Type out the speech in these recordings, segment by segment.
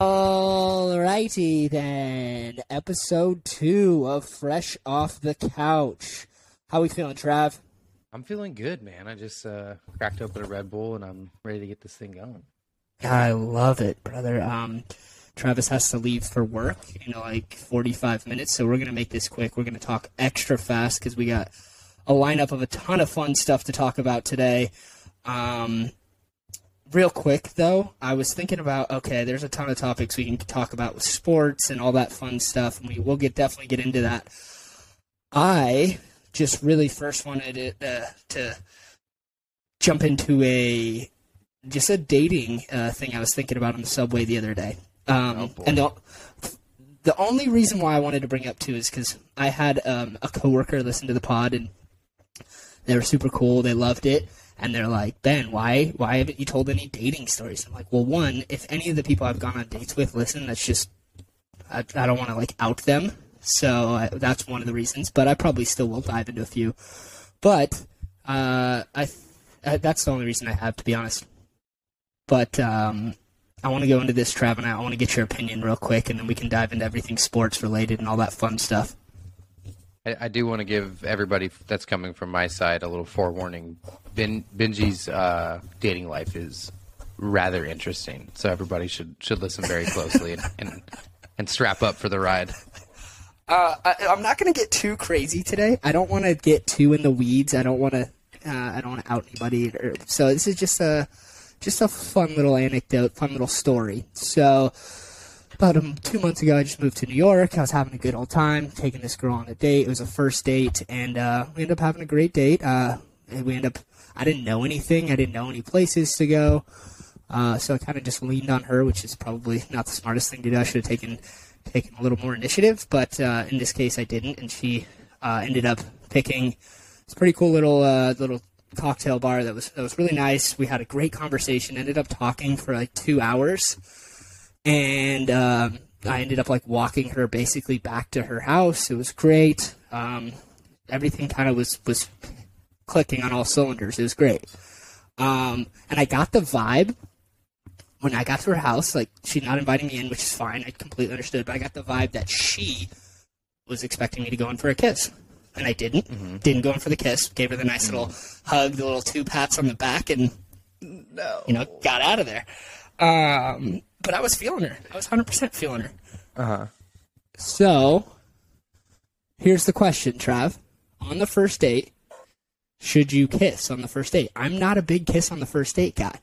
Alrighty then, episode two of Fresh Off the Couch. How we feeling, Trav? I'm feeling good, man. I just uh, cracked open a Red Bull and I'm ready to get this thing going. I love it, brother. Um, Travis has to leave for work in like 45 minutes, so we're gonna make this quick. We're gonna talk extra fast because we got a lineup of a ton of fun stuff to talk about today. Um, real quick though, I was thinking about okay, there's a ton of topics we can talk about with sports and all that fun stuff, and we will get definitely get into that. I just really first wanted it, uh, to jump into a just a dating uh, thing I was thinking about on the subway the other day. Um, Oh, and the, the only reason why I wanted to bring up too is because I had um, a coworker listen to the pod and they were super cool. They loved it, and they're like, "Ben, why why haven't you told any dating stories?" I'm like, "Well, one, if any of the people I've gone on dates with listen, that's just I, I don't want to like out them, so I, that's one of the reasons. But I probably still will dive into a few. But uh, I, I that's the only reason I have to be honest. But um, I want to go into this, Trav, and I want to get your opinion real quick, and then we can dive into everything sports related and all that fun stuff. I, I do want to give everybody that's coming from my side a little forewarning. Ben, Benji's uh, dating life is rather interesting, so everybody should should listen very closely and, and and strap up for the ride. Uh, I, I'm not going to get too crazy today. I don't want to get too in the weeds. I don't want to. Uh, I don't want to out anybody. Or, so this is just a just a fun little anecdote, fun little story. So about um, two months ago, I just moved to New York. I was having a good old time, taking this girl on a date. It was a first date, and uh, we ended up having a great date. Uh, and we ended up. I didn't know anything. I didn't know any places to go. Uh, so I kind of just leaned on her, which is probably not the smartest thing to do. I should have taken taken a little more initiative, but uh, in this case, I didn't, and she uh, ended up picking. A pretty cool little uh, little cocktail bar that was that was really nice. We had a great conversation. Ended up talking for like two hours, and um, I ended up like walking her basically back to her house. It was great. Um, everything kind of was was clicking on all cylinders. It was great. Um, and I got the vibe when I got to her house, like she's not inviting me in, which is fine. I completely understood, but I got the vibe that she was expecting me to go in for a kiss, and I didn't. Didn't go in for the kiss. Gave her the nice little hug, the little two pats on the back, and No. you know got out of there. Um, but I was feeling her. I was hundred percent feeling her. Uh huh. So here's the question, Trav. On the first date, should you kiss on the first date? I'm not a big kiss on the first date guy.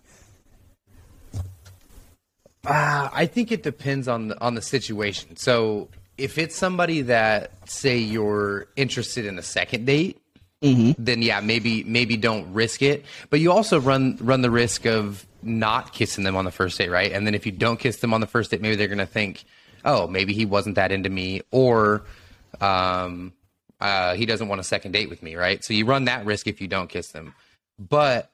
Uh, I think it depends on the, on the situation. So if it's somebody that say you're interested in a second date, then yeah, maybe maybe don't risk it. But you also run run the risk of not kissing them on the first date, right? And then if you don't kiss them on the first date, maybe they're gonna think, oh, maybe he wasn't that into me, or um, uh, he doesn't want a second date with me, right? So you run that risk if you don't kiss them. But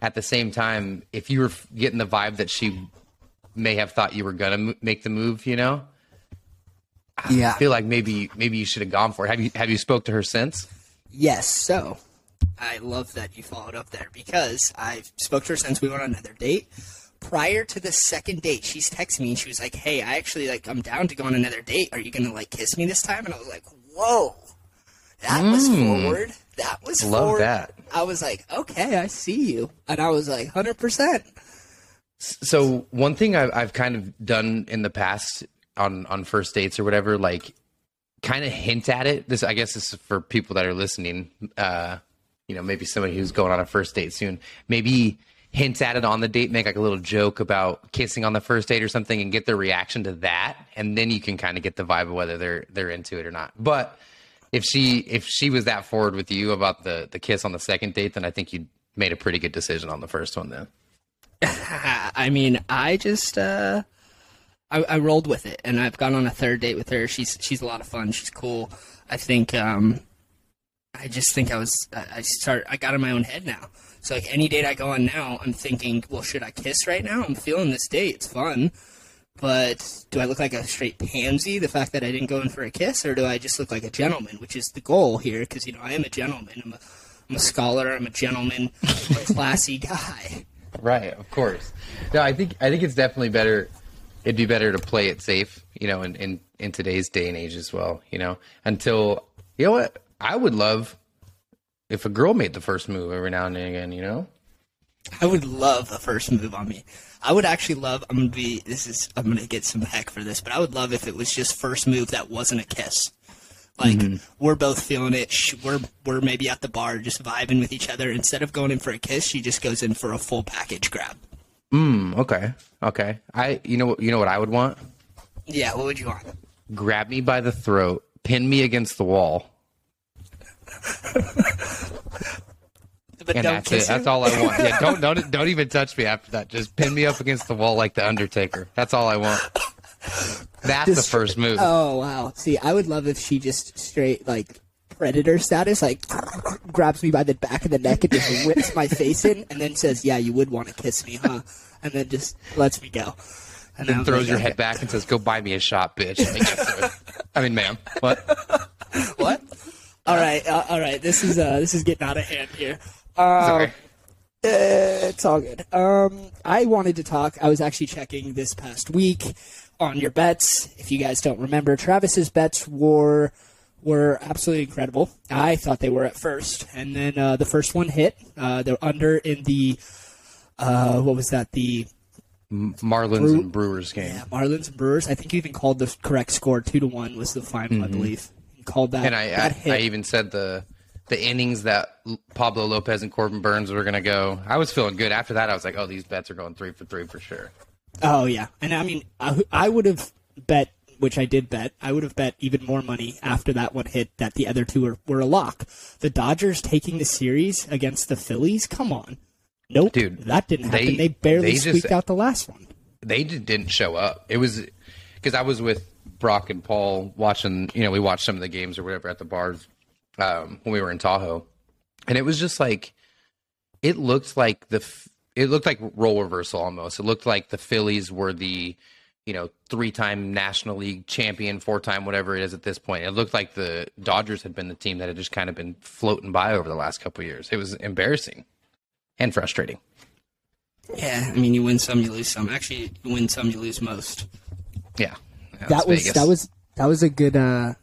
at the same time, if you were getting the vibe that she may have thought you were gonna m- make the move, you know, Yeah. I feel like maybe maybe you should have gone for it. Have you have you spoke to her since? Yes, so I love that you followed up there because I spoke to her since we went on another date. Prior to the second date, she's texting me and she was like, "Hey, I actually like I'm down to go on another date. Are you gonna like kiss me this time?" And I was like, "Whoa, that was hmm. forward. That was Love forward." that. I was like, "Okay, I see you," and I was like, "Hundred percent." So one thing I've, I've kind of done in the past on on first dates or whatever, like kind of hint at it. This I guess this is for people that are listening. Uh, you know, maybe somebody who's going on a first date soon. Maybe hint at it on the date, make like a little joke about kissing on the first date or something, and get their reaction to that, and then you can kind of get the vibe of whether they're they're into it or not. But if she if she was that forward with you about the the kiss on the second date, then I think you made a pretty good decision on the first one. Then I mean, I just uh, I, I rolled with it, and I've gone on a third date with her. She's she's a lot of fun. She's cool. I think um, I just think I was I start I got in my own head now. So like any date I go on now, I'm thinking, well, should I kiss right now? I'm feeling this date. It's fun. But do I look like a straight pansy, the fact that I didn't go in for a kiss, or do I just look like a gentleman, which is the goal here? Because, you know, I am a gentleman. I'm a, I'm a scholar. I'm a gentleman. I'm a classy guy. Right, of course. No, I think I think it's definitely better it'd be better to play it safe, you know, in, in, in today's day and age as well, you know, until, you know what? I would love if a girl made the first move every now and again, you know? I would love a first move on me. I would actually love. I'm gonna be. This is. I'm gonna get some heck for this, but I would love if it was just first move that wasn't a kiss. Like mm-hmm. we're both feeling it. We're we're maybe at the bar just vibing with each other. Instead of going in for a kiss, she just goes in for a full package grab. Mm, okay. Okay. I, you know, what- you know what I would want? Yeah. What would you want? Grab me by the throat, pin me against the wall, But and don't that's it. That's all I want. Yeah, don't don't don't even touch me after that. Just pin me up against the wall like the Undertaker. That's all I want. That's the first move. Oh wow! See, I would love if she just straight like predator status, like grabs me by the back of the neck and just whips my face in, and then says, "Yeah, you would want to kiss me, huh?" And then just lets me go. And then throws your head back and says, "Go buy me a shot, bitch." I. I mean, ma'am. What? What? All right, uh, all right. This is uh, this is getting out of hand here. Um, Sorry. Uh, it's all good. Um, I wanted to talk. I was actually checking this past week on your bets. If you guys don't remember, Travis's bets were were absolutely incredible. I thought they were at first, and then uh, the first one hit. Uh, they're under in the uh, what was that? The Marlins and Brewers game. Marlins and Brewers. I think you even called the correct score. Two to one was the final, I believe. You called that. Mm-hmm. And I, that I. I even said the the innings that Pablo Lopez and Corbin Burnes were going to go. I was feeling good. After that, I was like, oh, these bets are going three for three for sure. Oh yeah, and I mean, I, I would have bet, which I did bet. I would have bet even more money after that one hit that the other two were, were a lock. The Dodgers taking the series against the Phillies. Come on, nope, Dude, that didn't happen. They, they- barely they just- squeaked out the last one. They didn't show up. It was because I was with Brock and Paul watching. You know, we watched some of the games or whatever at the bars um, when we were in Tahoe, and it was just like it looked like the it looked like role reversal almost. It looked like the Phillies were the you know three time National League champion, four time whatever it is at this point. It looked like the Dodgers had been the team that had just kind of been floating by over the last couple of years. It was embarrassing and frustrating. Yeah, I mean, you win some, you lose some. Actually, you win some, you lose most. Yeah, Yeah, that was Vegas. that was that was a good. uh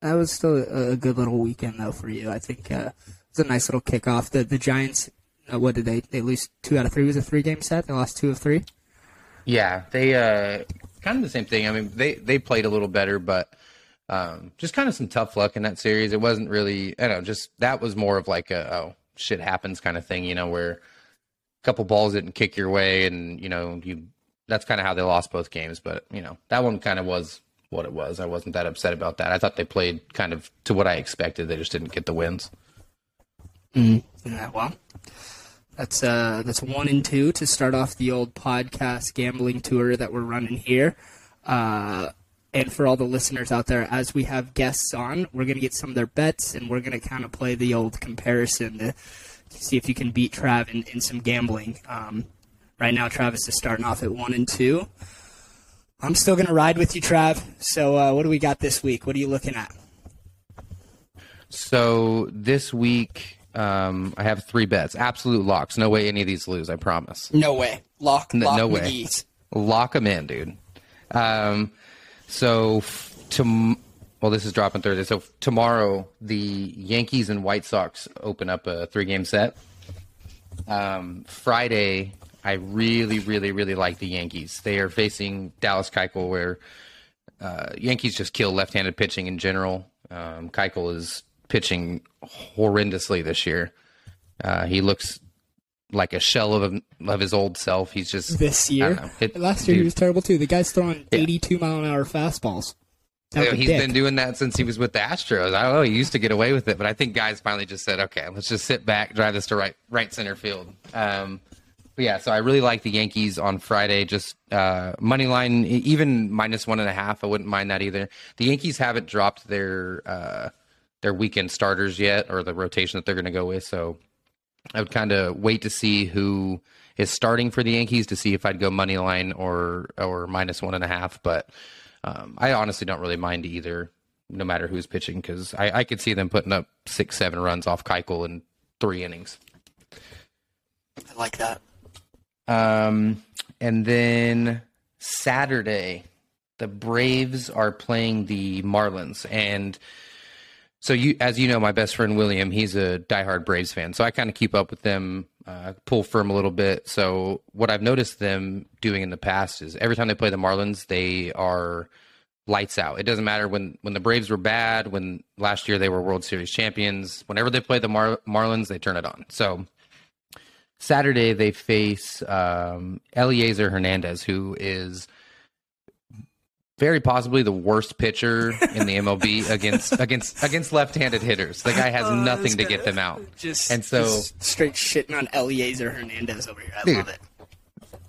That was still a, a good little weekend though for you. I think uh, it was a nice little kickoff. The the Giants. Uh, what did they? They lose two out of three. It was a three game set. They lost two of three. Yeah, they uh, kind of the same thing. I mean, they they played a little better, but um, just kind of some tough luck in that series. It wasn't really, I don't know, just that was more of like a oh shit happens kind of thing, you know, where a couple balls didn't kick your way, and you know you that's kind of how they lost both games. But you know that one kind of was what it was. I wasn't that upset about that. I thought they played kind of to what I expected. They just didn't get the wins. Yeah, well, that's uh, that's one and two to start off the old podcast gambling tour that we're running here. Uh, and for all the listeners out there, as we have guests on, we're gonna get some of their bets, and we're gonna kind of play the old comparison to, to see if you can beat Trav in, in some gambling. Um, right now, Travis is starting off at one and two. I'm still gonna ride with you, Trav. So, uh, what do we got this week? What are you looking at? So this week, um, I have three bets, absolute locks. No way any of these lose. I promise. No way, lock, No- lock no way. Lock them in, dude. Um, so f- to well, this is dropping Thursday. So f- tomorrow, the Yankees and White Sox open up a three-game set. Um, Friday, I really, really, really like the Yankees. They are facing Dallas Keuchel, where uh, Yankees just kill left-handed pitching in general. Um, Keuchel is pitching horrendously this year. Uh, he looks like a shell of of his old self. He's just this year. know. It- Last year he was terrible too. The guy's throwing 82 mile an hour fastballs. A He's dick. been doing that since he was with the Astros. I don't know. He used to get away with it, but I think guys finally just said, "Okay, let's just sit back, drive this to right right center field." Um, but yeah, so I really like the Yankees on Friday. Just uh, money line, even minus one and a half. I wouldn't mind that either. The Yankees haven't dropped their uh, their weekend starters yet, or the rotation that they're going to go with. So I would kind of wait to see who is starting for the Yankees to see if I'd go money line or or minus one and a half. But um, I honestly don't really mind either, no matter who's pitching, because I, I could see them putting up six, seven runs off Keuchel in three innings. I like that. Um, and then Saturday, the Braves are playing the Marlins, and so you, as you know, my best friend William, he's a diehard Braves fan, so I kind of keep up with them, uh, pull them a little bit. So what I've noticed them doing in the past is every time they play the Marlins, they are lights out. It doesn't matter when when the Braves were bad, when last year they were World Series champions. Whenever they play the Mar- Marlins, they turn it on. So Saturday they face um, Elieser Hernandez, who is very possibly the worst pitcher in the MLB against against against left-handed hitters. The guy has Oh, nothing to get them out. Just And so- just straight shitting on Elieser Hernandez over here. I Dude. love it.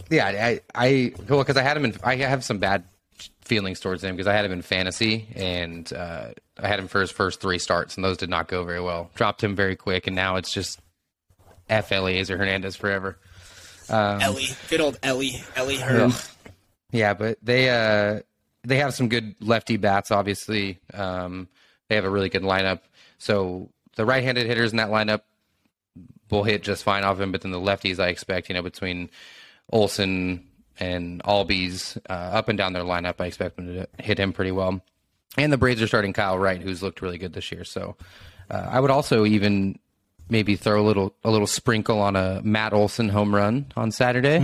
Yeah, I I well because I had him in. I have some bad feelings towards him because I had him in fantasy and uh, I had him for his first three starts and those did not go very well. Dropped him very quick and now it's just F Elieser Hernandez forever. Ellie, good old Ellie, Ellie Hearn. Yeah, but they uh they have some good lefty bats. Obviously, um, they have a really good lineup. So the right-handed hitters in that lineup will hit just fine off him. But then the lefties, I expect, you know, between Olson and Albies uh, up and down their lineup, I expect them to hit him pretty well. And the Braves are starting Kyle Wright, who's looked really good this year. So uh, I would also even maybe throw a little a little sprinkle on a Matt Olson home run on Saturday.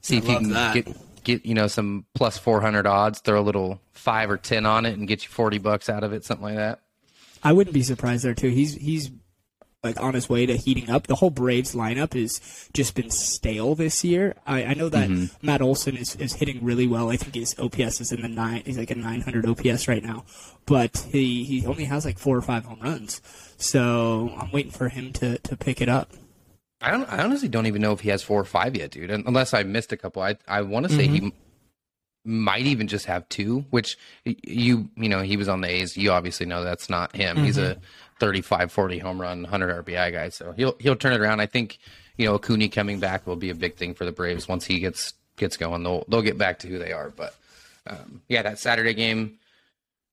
See if you can that. get get you know some plus four hundred odds. Throw a little five or ten on it and get you forty bucks out of it, something like that. I wouldn't be surprised there too. He's he's like on his way to heating up. The whole Braves lineup has just been stale this year. I, I know that mm-hmm. Matt Olson is, is hitting really well. I think his OPS is in the nine. He's like a 900 OPS right now, but he he only has like four or five home runs. So I'm waiting for him to to pick it up. I don't. I honestly don't even know if he has four or five yet, dude. Unless I missed a couple. I I want to say he might even just have two. Which you you know he was on the A's. You obviously know that's not him. He's a 35, 40 home run, 100 RBI guy. So he'll he'll turn it around. I think you know Acuna coming back will be a big thing for the Braves once he gets gets going. They'll they'll get back to who they are. But um, yeah, that Saturday game,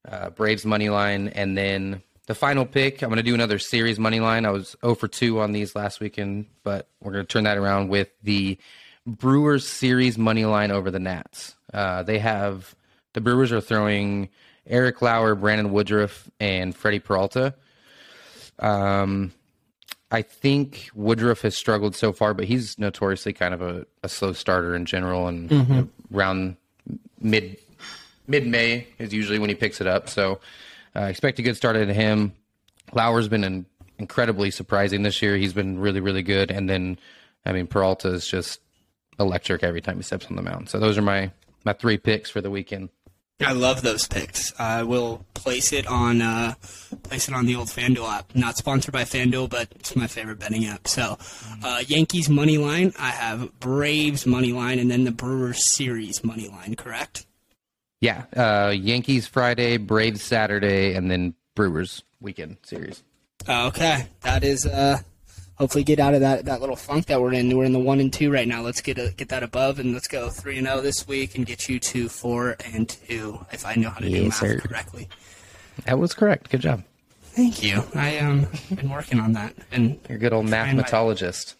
uh, Braves money line, and then the final pick. I'm going to do another series money line. I was 0 for 2 on these last weekend, but we're going to turn that around with the Brewers series money line over the Nats. Uh, they have the Brewers are throwing Eric Lauer, Brandon Woodruff, and Freddy Peralta. Um, I think Woodruff has struggled so far, but he's notoriously kind of a, a slow starter in general, and know, around mid mid May is usually when he picks it up. So uh, expect a good start of him. Lauer's been an incredibly surprising this year. He's been really really good, and then I mean Peralta is just electric every time he steps on the mound. So those are my my three picks for the weekend. I love those picks. I will place it on uh, place it on the old FanDuel app. Not sponsored by FanDuel, but it's my favorite betting app. So, uh, Yankees money line. I have Braves money line, and then the Brewers series money line. Correct? Yeah, uh, Yankees Friday, Braves Saturday, and then Brewers weekend series. Okay, that is. Uh, hopefully, get out of that, that little funk that we're in. We're in the one and two right now. Let's get a, get that above, and let's go three and zero this week, and get you to four and two. If I know how to do Yes, math sir. correctly. That was correct. Good job. Thank you. I um been working on that and You're a good old Trying my- mathematologist.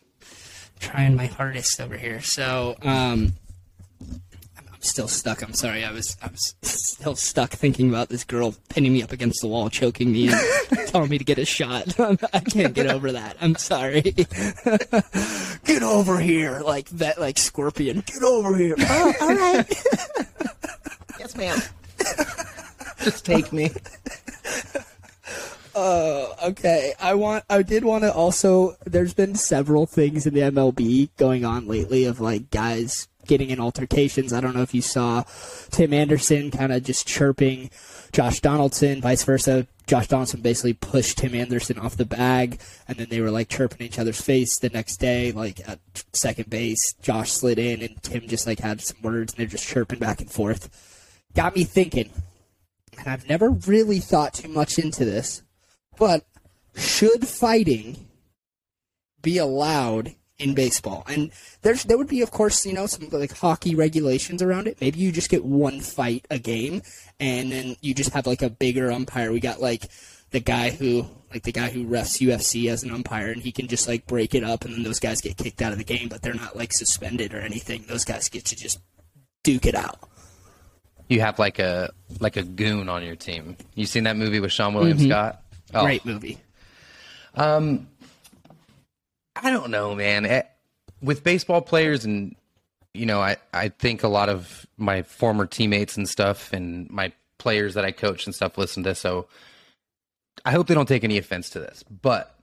trying my hardest over here. So, um, still stuck. I'm sorry. I was I was still stuck thinking about this girl pinning me up against the wall, choking me, and telling me to get a shot. I can't get over that. I'm sorry. get over here, like that, like scorpion. Get over here. Oh, all right. Yes, ma'am. Just take me. Oh, okay, I want. I did want to also. There's been several things in the MLB going on lately of like guys getting in altercations. I don't know if you saw Tim Anderson kind of just chirping Josh Donaldson, vice versa. Josh Donaldson basically pushed Tim Anderson off the bag, and then they were like chirping each other's face the next day, like at second base. Josh slid in, and Tim just like had some words, and they're just chirping back and forth. Got me thinking, and I've never really thought too much into this. But should fighting be allowed in baseball? And there's there would be, of course, you know, some like hockey regulations around it. Maybe you just get one fight a game, and then you just have like a bigger umpire. We got like the guy who like the guy who refs UFC as an umpire, and he can just like break it up, and then those guys get kicked out of the game, but they're not like suspended or anything. Those guys get to just duke it out. You have like a like a goon on your team. You seen that movie with Seann William mm-hmm. Scott? Oh, Great movie. Um, I don't know, man. Eh, With baseball players, and you know, I I think a lot of my former teammates and stuff, and my players that I coach and stuff listen to this. So I hope they don't take any offense to this, but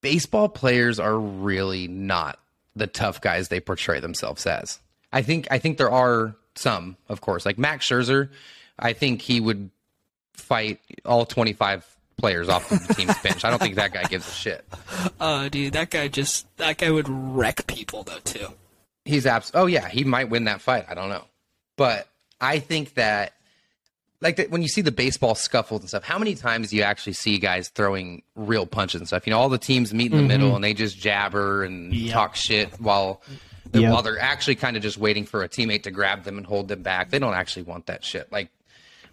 baseball players are really not the tough guys they portray themselves as. I think I think there are some, of course, like Max Scherzer. I think he would fight all twenty five players off the team's bench. I don't think that guy gives a shit. Oh, dude, that guy just that guy would wreck people though too. He's abs. Oh yeah, he might win that fight. I don't know, but I think that like that when you see the baseball scuffles and stuff, how many times do you actually see guys throwing real punches and stuff? You know, all the teams meet in the middle mm-hmm. and they just jabber and Yep. talk shit while Yep. while they're actually kind of just waiting for a teammate to grab them and hold them back. They don't actually want that shit. Like,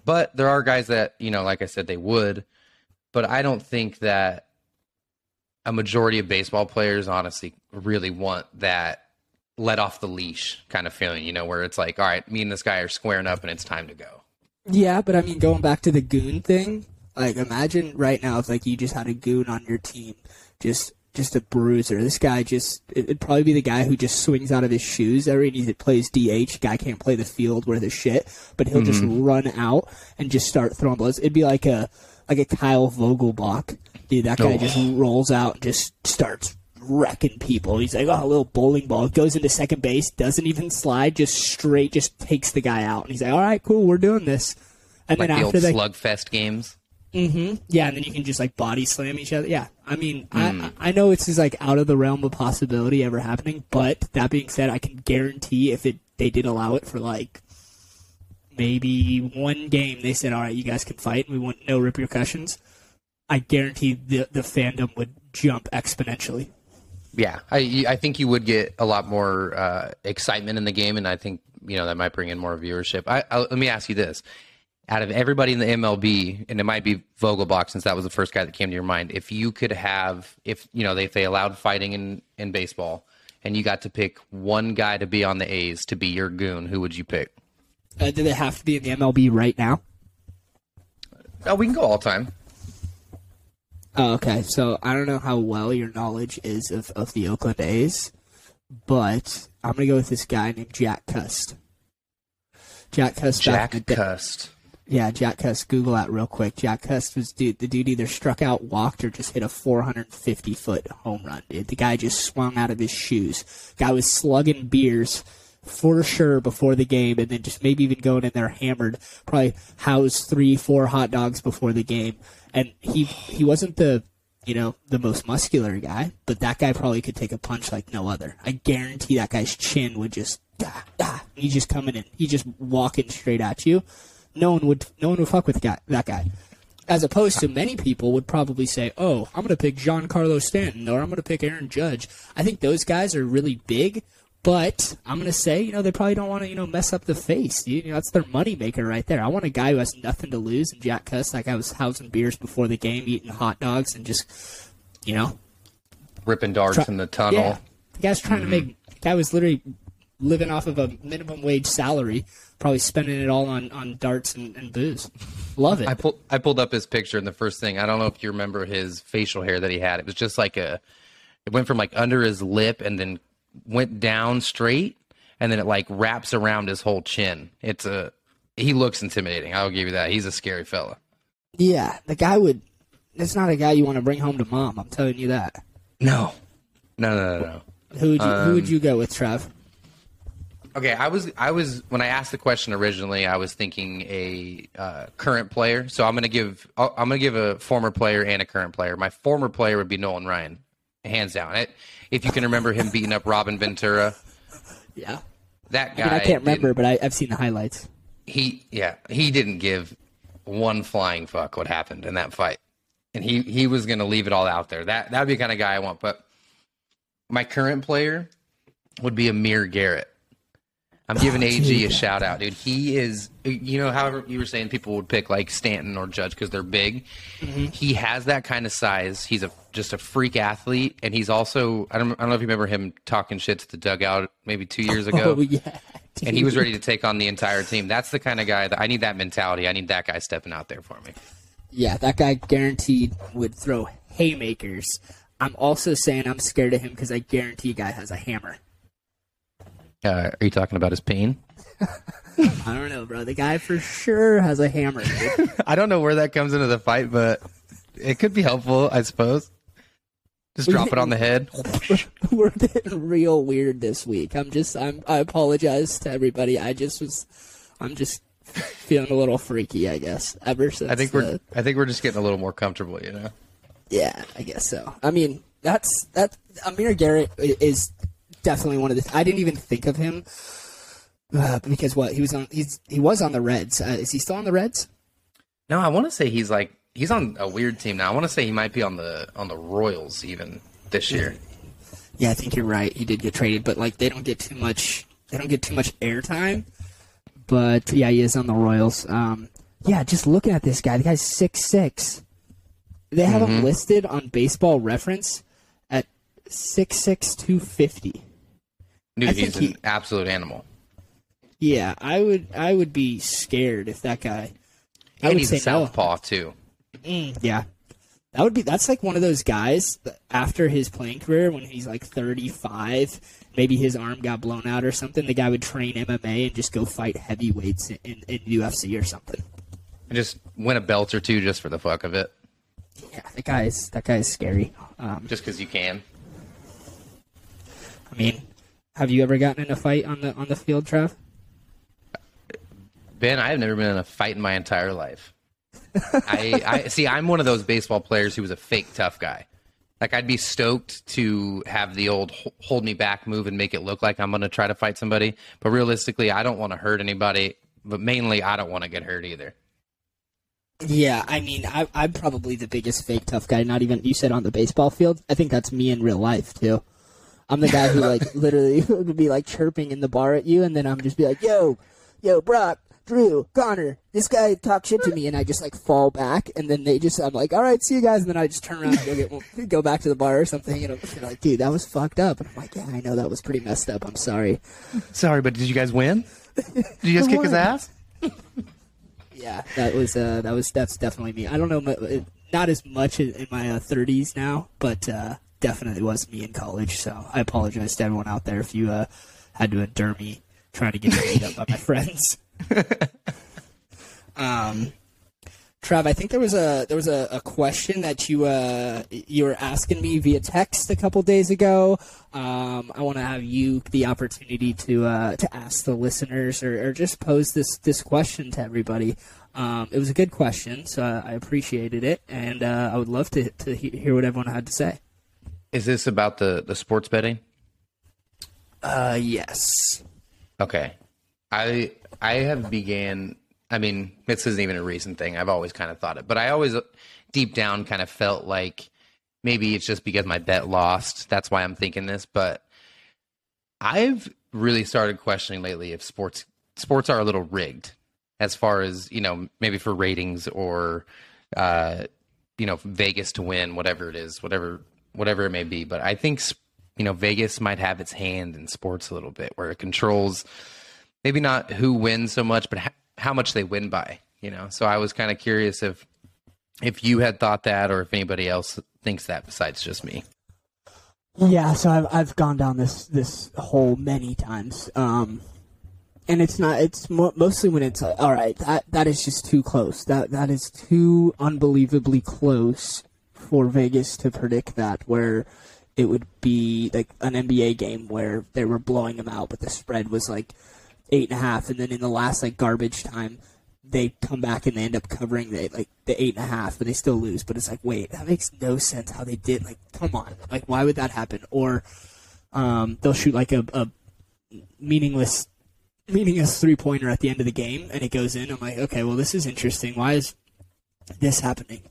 but there are guys that you know, like I said, they would. But I don't think that a majority of baseball players honestly really want that let off the leash kind of feeling, you know, where it's like, all right, me and this guy are squaring up and it's time to go. Yeah, but I mean, going back to the goon thing, like imagine right now if like you just had a goon on your team, just just a bruiser. This guy just it- it'd probably be the guy who just swings out of his shoes every he plays DH. Guy can't play the field worth a shit, but he'll just hmm. run out and just start throwing blows. It'd be like a like a Kyle Vogelbach. Dude, that guy Oh. just rolls out just starts wrecking people. He's like, oh, a little bowling ball. Goes into second base, doesn't even slide, just straight, just takes the guy out. And he's like, all right, cool, we're doing this. And Like then the after slugfest games. Mm-hmm. yeah, and then you can just like body slam each other. Yeah, I mean, Hmm. I I know it's just like out of the realm of possibility ever happening. But that being said, I can guarantee if it they did allow it for like maybe one game, they said, all right, you guys can fight, and we want no repercussions. I guarantee the the fandom would jump exponentially. Yeah, I I think you would get a lot more uh, excitement in the game, and I think you know that might bring in more viewership. I, I let me ask you this: out of everybody in the MLB, and it might be Vogelbach since that was the first guy that came to your mind. If you could have, if you know, they, they allowed fighting in in baseball, and you got to pick one guy to be on the A's to be your goon, who would you pick? Uh, do they have to be in the MLB right now? Oh, we can go all time. Oh, okay. So I don't know how well your knowledge is of, of the Oakland A's, but I'm gonna go with this guy named Jack Cust. Jack Cust. Jack Cust. Yeah, Jack Cust. Google that real quick. Jack Cust was dude. The dude either struck out, walked, or just hit a 450 foot home run. Dude. The guy just swung out of his shoes. Guy was slugging beers for sure before the game, and then just maybe even going in there hammered. Probably housed three, four hot dogs before the game, and he he wasn't the you know the most muscular guy, but that guy probably could take a punch like no other. I guarantee that guy's chin would just ah, ah, he's just coming in, he's just walking straight at you no one would no one would fuck with guy, that guy. As opposed to many people would probably say, "Oh, I'm going to pick Giancarlo Stanton or I'm going to pick Aaron Judge." I think those guys are really big, but I'm going to say, you know, they probably don't want to, you know, mess up the face. You, you know, that's their money maker right there. I want a guy who has nothing to lose. And Jack Cust, like I was housing beers before the game, eating hot dogs, and just, you know, Ripping darts Try- in the tunnel. yeah. The guy's trying to mm-hmm. make. The guy was literally living off of a minimum wage salary, probably spending it all on, on darts and, and booze. Love it. I pulled I pulled up his picture, and the first thing I don't know if you remember his facial hair that he had. It was just like a, it went from like under his lip and then went down straight, and then it like wraps around his whole chin. It's a he looks intimidating. I'll give you that. He's a scary fella. yeah, the guy would. That's not a guy you want to bring home to mom. I'm telling you that. No, no, no, no, no. Who would you, who would you go with, Trev? Okay, I was I was when I asked the question originally, I was thinking a uh, current player. So I'm gonna give I'm gonna give a former player and a current player. My former player would be Nolan Ryan, hands down. It, if you can remember him beating up Robin Ventura, Yeah, that I guy. mean, I can't remember, but I, I've seen the highlights. He yeah he didn't give one flying fuck what happened in that fight, and he he was gonna leave it all out there. That that'd be the kind of guy I want. But my current player would be Amir Garrett. I'm oh, giving AG a shout out, dude. He is, you know, however you were saying people would pick like Stanton or Judge because they're big. Mm-hmm. He has that kind of size. He's a just a freak athlete, and he's also I don't I don't know if you remember him talking shit to the dugout maybe two years ago. Oh yeah, and he was ready to take on the entire team. That's the kind of guy that I need that mentality. I need that guy stepping out there for me. Yeah, that guy guaranteed would throw haymakers. I'm also saying I'm scared of him because I guarantee guy has a hammer. Uh, are you talking about his pain? I don't know, bro. The guy for sure has a hammer. I don't know where that comes into the fight, but it could be helpful, I suppose. Just drop it on the head. We're getting real weird this week. I'm just I'm I apologize to everybody. I just was I'm just feeling a little freaky, I guess. Ever since I think we're I think we're just getting a little more comfortable, you know. Yeah, I guess so. I mean, that's that Amir Garrett is definitely one of the I didn't even think of him uh, because what he was on he's he was on the Reds. Uh, is he still on the Reds? No, I want to say he's like he's on a weird team now. I want to say he might be on the on the Royals even this year. Yeah, I think you're right. He did get traded, but like they don't get too much they don't get too much airtime. But yeah, he is on the Royals. Um, yeah, just looking at this guy, the guy's six six. They have mm-hmm. him listed on Baseball Reference at six six two fifty. Dude, he's an he, absolute animal. Yeah, I would I would be scared if that guy. I and would he's say a southpaw no. too. Mm, yeah, that would be. That's like one of those guys after his playing career when he's like 35. Maybe his arm got blown out or something. The guy would train MMA and just go fight heavyweights in, in, in UFC or something. And just win a belt or two just for the fuck of it. Yeah, that guy's that guy's scary. Um, just because you can. I mean, have you ever gotten in a fight on the on the field, Trev? Ben, I have never been in a fight in my entire life. I, I see. I'm one of those baseball players who was a fake tough guy. Like I'd be stoked to have the old hold me back move and make it look like I'm going to try to fight somebody, but realistically, I don't want to hurt anybody. But mainly, I don't want to get hurt either. Yeah, I mean, I, I'm probably the biggest fake tough guy. Not even you said on the baseball field. I think that's me in real life too. I'm the guy who like literally would be like chirping in the bar at you, and then I'm just be like, "Yo, yo, Brock, Drew, Connor, this guy talked shit to me, and I just like fall back, and then they just, I'm like, all right, see you guys, and then I just turn around and go get, go back to the bar or something, and I'm like, dude, that was fucked up, and I'm like, yeah, I know that was pretty messed up. I'm sorry. Sorry, but did you guys win? Did you guys kick his ass? yeah, that was uh, that was that's definitely me. I don't know, not as much in my uh, 30s now, but uh, definitely was me in college. So I apologize to everyone out there if you uh, had to endure me trying to get beat up by my friends. um, Trav, I think there was a there was a, a question that you uh, you were asking me via text a couple days ago. Um, I want to have you the opportunity to uh, to ask the listeners or, or, just pose this this question to everybody. Um, it was a good question, so I appreciated it, and uh, I would love to to hear what everyone had to say. Is this about the the sports betting? Uh, yes. Okay. I I have began. I mean, this isn't even a recent thing. I've always kind of thought it, but I always deep down kind of felt like maybe it's just because my bet lost. That's why I'm thinking this. But I've really started questioning lately if sports sports are a little rigged as far as you know, maybe for ratings or uh, you know Vegas to win, whatever it is, whatever whatever it may be. But I think you know Vegas might have its hand in sports a little bit, where it controls maybe not who wins so much, but how much they win by. You know, so I was kind of curious if if you had thought that, or if anybody else thinks that besides just me. Yeah, so I've I've gone down this this hole many times, um, and it's not. It's mo- mostly when it's all right. That that is just too close. That that is too unbelievably close for Vegas to predict that. Where it would be like an NBA game where they were blowing them out, but the spread was like eight and a half, and then in the last like garbage time, they come back and they end up covering the like the eight and a half, but they still lose. But it's like, wait, that makes no sense how they did. Like, come on, like why would that happen? Or um, they'll shoot like a, a meaningless meaningless three pointer at the end of the game, and it goes in. I'm like, okay, well, this is interesting. Why is this happening?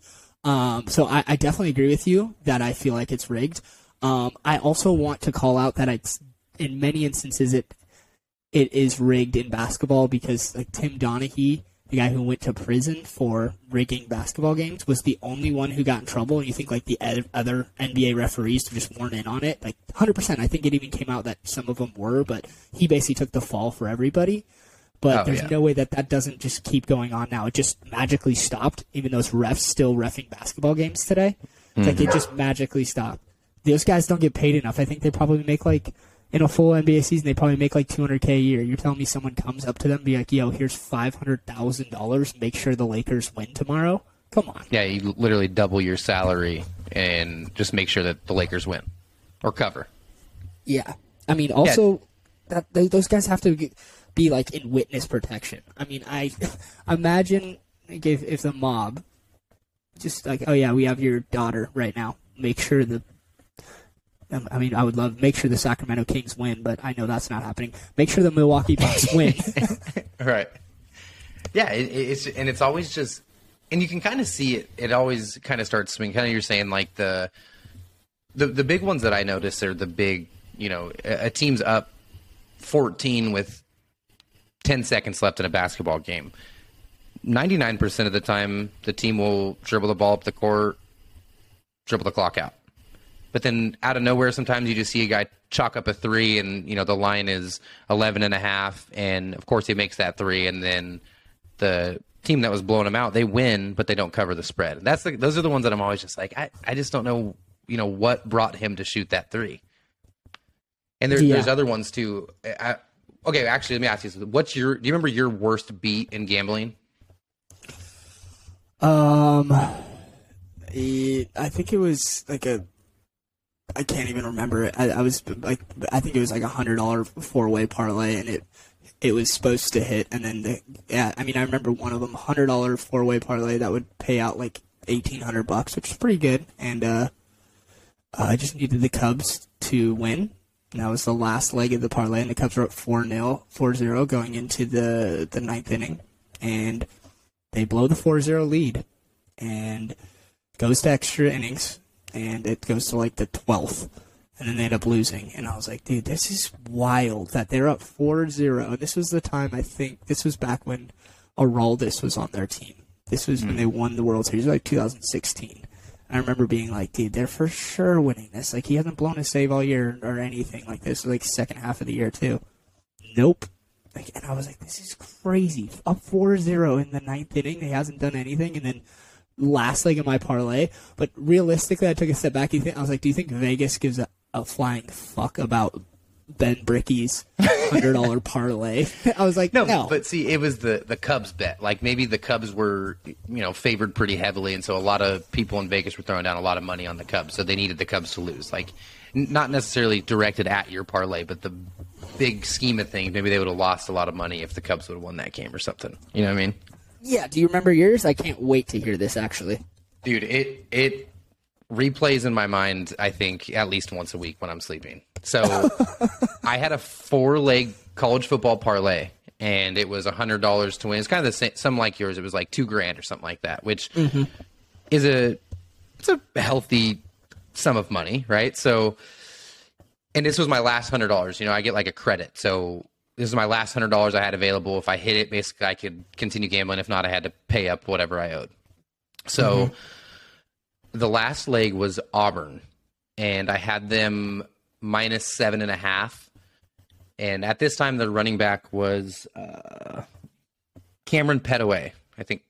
Um, so I, I, definitely agree with you that I feel like it's rigged. Um, I also want to call out that it's in many instances it it is rigged in basketball because like Tim Donaghy the guy who went to prison for rigging basketball games, was the only one who got in trouble. And you think like the other NBA referees just weren't in on it? Like 100%. I think it even came out that some of them were, but he basically took the fall for everybody. But Oh, there's yeah. no way that that doesn't just keep going on now. It just magically stopped, even those refs still refing basketball games today. It's like Mm-hmm. it just magically stopped. Those guys don't get paid enough. I think they probably make like in a full NBA season, they probably make like 200k a year. You're telling me someone comes up to them, and be like, "Yo, here's five hundred thousand dollars. Make sure the Lakers win tomorrow." Come on. Yeah, you literally double your salary and just make sure that the Lakers win or cover. Yeah. I mean, also that th- those guys have to be like in witness protection. I mean, I imagine like, if if the mob just like, oh yeah, we have your daughter right now. Make sure the Um, I mean, I would love make sure the Sacramento Kings win, but I know that's not happening. Make sure the Milwaukee Bucks win. Right. Yeah, it, it's and it's always just, and you can kind of see it. It always kind of starts swinging. Kind of you're saying like the, the the big ones that I notice are the big. You know, a, a team's up 14 with 10 seconds left in a basketball game. 99% of the time, the team will dribble the ball up the court, dribble the clock out. But then out of nowhere, sometimes you just see a guy chalk up a three, and you know the line is 11 and a half, and of course he makes that three, and then the team that was blowing him out, they win, but they don't cover the spread. That's the, those are the ones that I'm always just like, I, I just don't know, you know, what brought him to shoot that three. And there, Yeah. there's other ones too. I, okay, actually, let me ask you: something. What's your? Do you remember your worst beat in gambling? Um, it, I think it was like a. I can't even remember it. I, I was like, I think it was like a hundred dollar four way parlay, and it it was supposed to hit, and then the yeah. I mean, I remember one of them hundred dollar four way parlay that would pay out like eighteen hundred bucks, which is pretty good, and uh, I just needed the Cubs to win. And that was the last leg of the parlay, and the Cubs were up 4 0, 4 0 going into the, the ninth inning. And they blow the 4-0 lead and goes to extra innings and it goes to like the 12th and then they end up losing and i was like dude this is wild that they're up 4-0 and this was the time i think this was back when Aroldis was on their team this was when hmm. they won the world series like 2016 i remember being like dude they're for sure winning this like he hasn't blown a save all year or anything like this like second half of the year too nope like, and I was like, this is crazy. Up 4-0 in the ninth inning. He hasn't done anything. And then last leg of my parlay. But realistically, I took a step back. You think, I was like, do you think Vegas gives a, a flying fuck about Ben Bricky's $100 parlay? I was like, no. No, but see, it was the the Cubs bet. Like maybe the Cubs were, you know, favored pretty heavily, and so a lot of people in Vegas were throwing down a lot of money on the Cubs. So they needed the Cubs to lose. Like, not necessarily directed at your parlay, but the big scheme of things, maybe they would have lost a lot of money if the Cubs would have won that game or something. You know what I mean? Yeah, do you remember yours? I can't wait to hear this, actually. Dude, it it replays in my mind. I think at least once a week when I'm sleeping. So I had a four leg college football parlay, and it was a hundred dollars to win. It's kind of the same, some like yours. It was like two grand or something like that, which mm-hmm. is a it's a healthy sum of money, right? So, and this was my last hundred dollars. You know, I get like a credit, so this is my last hundred dollars I had available. If I hit it, basically, I could continue gambling. If not, I had to pay up whatever I owed. So, the last leg was Auburn, and I had them minus seven and a half. And at this time, the running back was uh, Cameron Petaway, I think.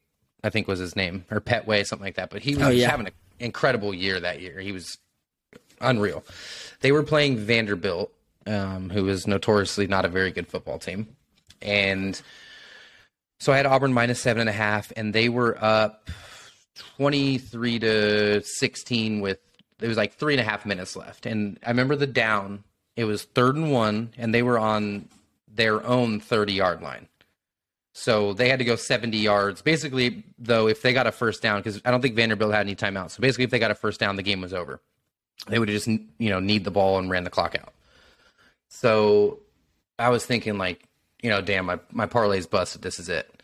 I think was his name or Petway, something like that. But he was Oh, yeah. having an incredible year that year. He was unreal. They were playing Vanderbilt, um, who is notoriously not a very good football team, and so I had Auburn minus seven and a half, and they were up twenty three to sixteen with it was like three and a half minutes left, and I remember the down. It was third and one, and they were on their own thirty yard line. So they had to go 70 yards. Basically, though, if they got a first down, because I don't think Vanderbilt had any timeouts. So basically, if they got a first down, the game was over. They would just, you know, need the ball and ran the clock out. So I was thinking, like, you know, damn, my, my parlay's busted. This is it.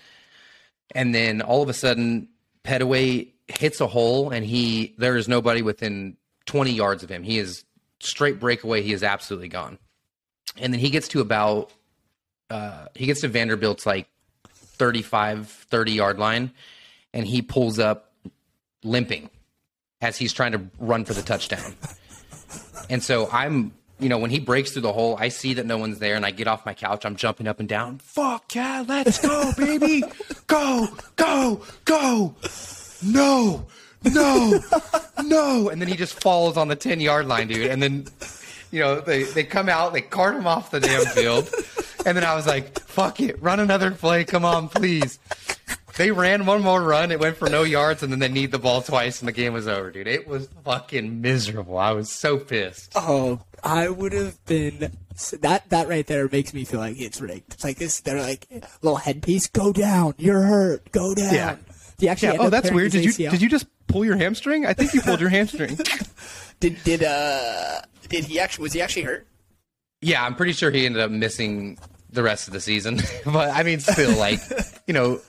And then all of a sudden, Petaway hits a hole, and he there is nobody within 20 yards of him. He is straight breakaway. He is absolutely gone. And then he gets to about uh, he gets to Vanderbilt's like 35, 30 yard line, and he pulls up limping as he's trying to run for the touchdown. And so I'm, you know, when he breaks through the hole, I see that no one's there, and I get off my couch. I'm jumping up and down. Fuck yeah, let's go, baby, go, go, go. No, no, no. And then he just falls on the ten yard line, dude. And then, you know, they they come out, they cart him off the damn field. And then I was like, fuck it, run another play. Come on, please. They ran one more run. It went for no yards, and then they need the ball twice, and the game was over, dude. It was fucking miserable. I was so pissed. Oh, I would have been that. That right there makes me feel like it's rigged. It's like this. They're like little headpiece. Go down. You're hurt. Go down. Yeah. Do you actually? Yeah. Oh, that's weird. Did you ACL? did you just pull your hamstring? I think you pulled your hamstring. Did did uh did he actually was he actually hurt? Yeah, I'm pretty sure he ended up missing the rest of the season. but I mean, still, like, you know,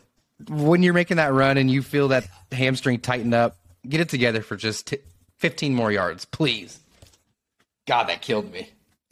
when you're making that run and you feel that hamstring tighten up, get it together for just t- 15 more yards, please. God, that killed me.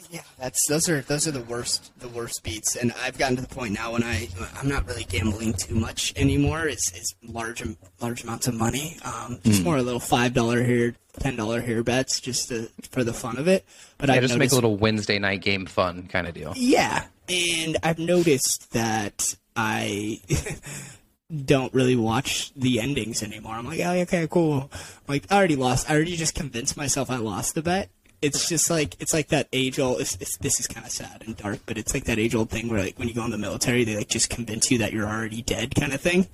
Yeah, that's those are those are the worst the worst beats, and I've gotten to the point now when I I'm not really gambling too much anymore. It's it's large large amounts of money, um, just Hmm. more a little five dollar here, ten dollar here bets, just to, for the fun of it. But Yeah, I've just make a little Wednesday night game fun kind of deal. Yeah, and I've noticed that I don't really watch the endings anymore. I'm like, oh, okay, cool. Like, I already lost. I already just convinced myself I lost the bet. It's just like it's like that age old. It's, it's, this is kind of sad and dark, but it's like that age old thing where like when you go in the military, they like just convince you that you're already dead, kind of thing.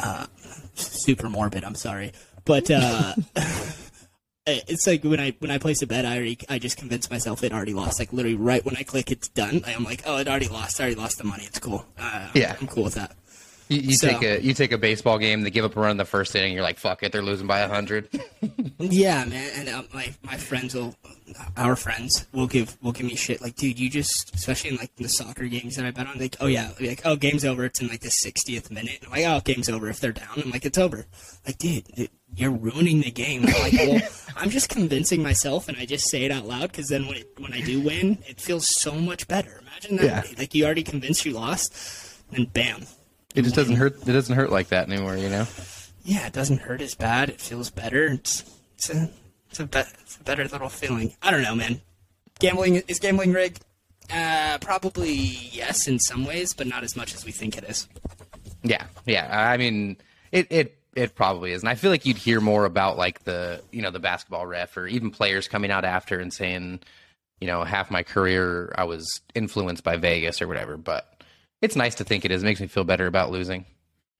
Uh, super morbid. I'm sorry, but uh, it's like when I when I place a bet, I already I just convince myself it already lost. Like literally right when I click, it's done. I'm like, oh, it already lost. I already lost the money. It's cool. Uh, Yeah. I'm cool with that. You, you So- take a you take a baseball game, they give up a run in the first inning, you're like, fuck it, they're losing by hundred. Yeah, man. And uh, my my friends will, our friends will give will give me shit. Like, dude, you just, especially in like the soccer games that I bet on, like, oh yeah, like, oh, game's over. It's in like the 60th minute. I'm like, oh, game's over if they're down. I'm like, it's over. Like, dude, you're ruining the game. I'm like, well, I'm just convincing myself, and I just say it out loud because then when it, when I do win, it feels so much better. Imagine that. Yeah. Like, you already convinced you lost, and bam. It just doesn't hurt it doesn't hurt like that anymore, you know? Yeah, it doesn't hurt as bad. It feels better. It's it's a it's a, be- it's a better little feeling. I don't know, man. Gambling is gambling rigged. Uh, probably yes in some ways, but not as much as we think it is. Yeah, yeah. I mean, it it it probably is, and I feel like you'd hear more about like the you know the basketball ref or even players coming out after and saying, you know, half my career I was influenced by Vegas or whatever. But it's nice to think it is. It makes me feel better about losing.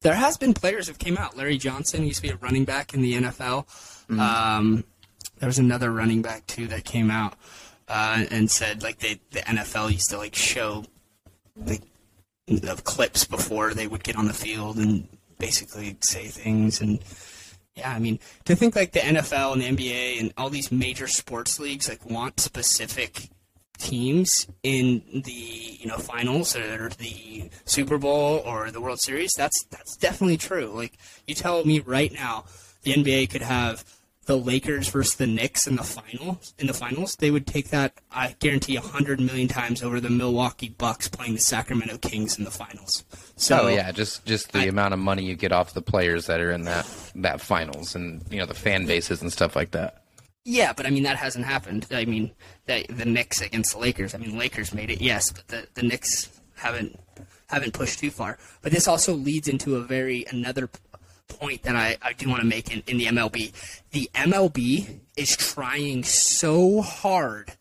There has been players who've came out. Larry Johnson used to be a running back in the NFL. Um, there was another running back too that came out uh, and said like they, the NFL used to like show like clips before they would get on the field and basically say things and yeah, I mean to think like the NFL and the NBA and all these major sports leagues like want specific teams in the you know finals or the Super Bowl or the World Series. That's that's definitely true. Like you tell me right now, the NBA could have the Lakers versus the Knicks in the final in the finals. They would take that, I guarantee, a hundred million times over the Milwaukee Bucks playing the Sacramento Kings in the finals. So oh yeah, just just the I- amount of money you get off the players that are in that that finals and you know the fan bases and stuff like that. Yeah, but I mean that hasn't happened. I mean, the the Knicks against the Lakers. I mean, Lakers made it, yes, but the the Knicks haven't haven't pushed too far. But this also leads into a very another point that I, I do want to make in, in the MLB. The MLB is trying so hard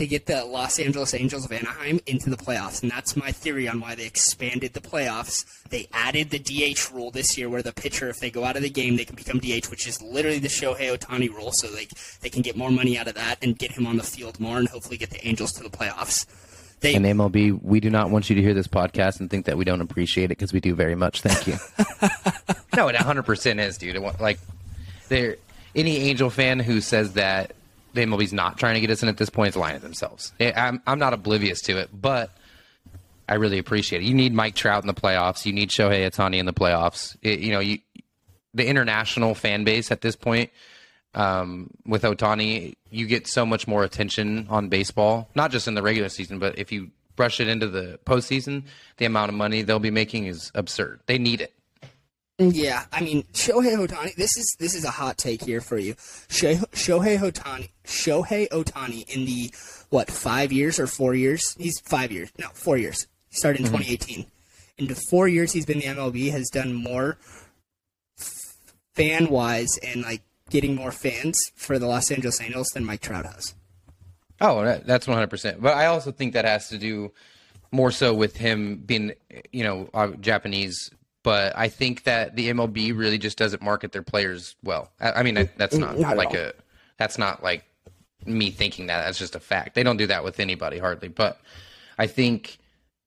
to get the Los Angeles Angels of Anaheim into the playoffs, and that's my theory on why they expanded the playoffs. They added the DH rule this year, where the pitcher, if they go out of the game, they can become DH, which is literally the Shohei Ohtani rule. So they they can get more money out of that and get him on the field more, and hopefully get the Angels to the playoffs. They And MLB, we do not want you to hear this podcast and think that we don't appreciate it because we do very much. Thank you. no, it 100% is, dude. It, wa- like, there, any Angel fan who says that the MLB's not trying to get us in at this point is lying to themselves. I'm, I'm not oblivious to it, but I really appreciate it. You need Mike Trout in the playoffs. You need Shohei Ohtani in the playoffs. It, you know, you the international fan base at this point um, with Ohtani, you get so much more attention on baseball, not just in the regular season, but if you brush it into the postseason, the amount of money they'll be making is absurd. They need it. Yeah, I mean Shohei Ohtani. This is this is a hot take here for you. Shohei Ohtani. Shohei Ohtani in the what five years or four years? He's five years. No, four years. He started in 2018. In the four years he's been the MLB, has done more fan wise and like getting more fans for the Los Angeles Angels than Mike Trout has. Oh, that, that's 100%. But I also think that has to do more so with him being, you know, uh, Japanese. But I think that the MLB really just doesn't market their players well. I, I mean, I, that's not, Not like a, that's not like me thinking that. That's just a fact. They don't do that with anybody hardly. But I think